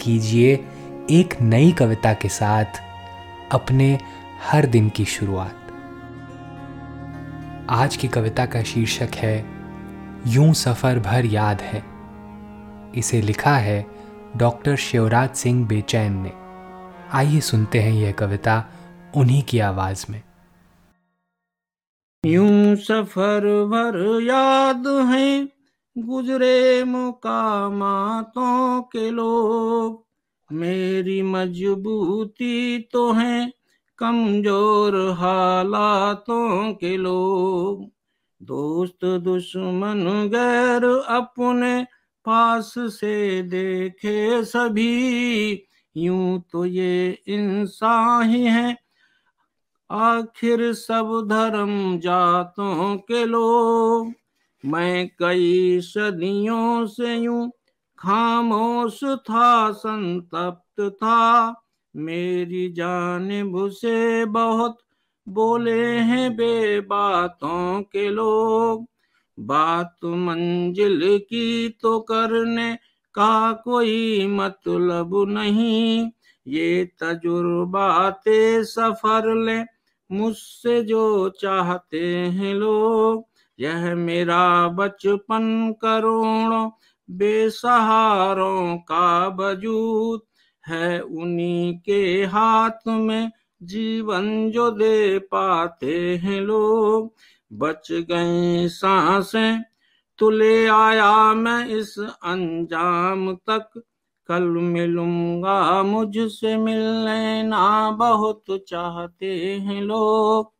कीजिए एक नई कविता के साथ अपने हर दिन की शुरुआत। आज की कविता का शीर्षक है, यूँ सफ़र भर याद है। इसे लिखा है डॉक्टर शिवराज सिंह बेचैन ने। आइए सुनते हैं यह कविता उन्हीं की आवाज़ में। यूँ सफ़र भर याद है। गुजरे मुकामातों के लोग, मेरी मजबूती तो है कमज़ोर हालातों के लोग। दोस्त दुश्मन गैर अपने पास से देखे सभी, यूँ तो ये इंसान ही है। आखिर सब धर्म जातों के लोग मैं कई सदियों से यूँ खामोश था, संतप्त था। मेरी जानिब से बहुत बोले हैं बेबातों के लोग। बात मंजिल की तो करने का कोई मतलब नहीं। ये तजुर्बाते सफ़र ले मुझसे जो चाहते हैं लोग। यह मेरा बचपन करोड़ों बेसहारों का वजूद है। उन्हीं के हाथ में जीवन जो दे पाते हैं लोग। बच गए साँसें, तुले आया मैं इस अंजाम तक। कल मिलूँगा मुझसे, मिलने ना बहुत चाहते हैं लोग।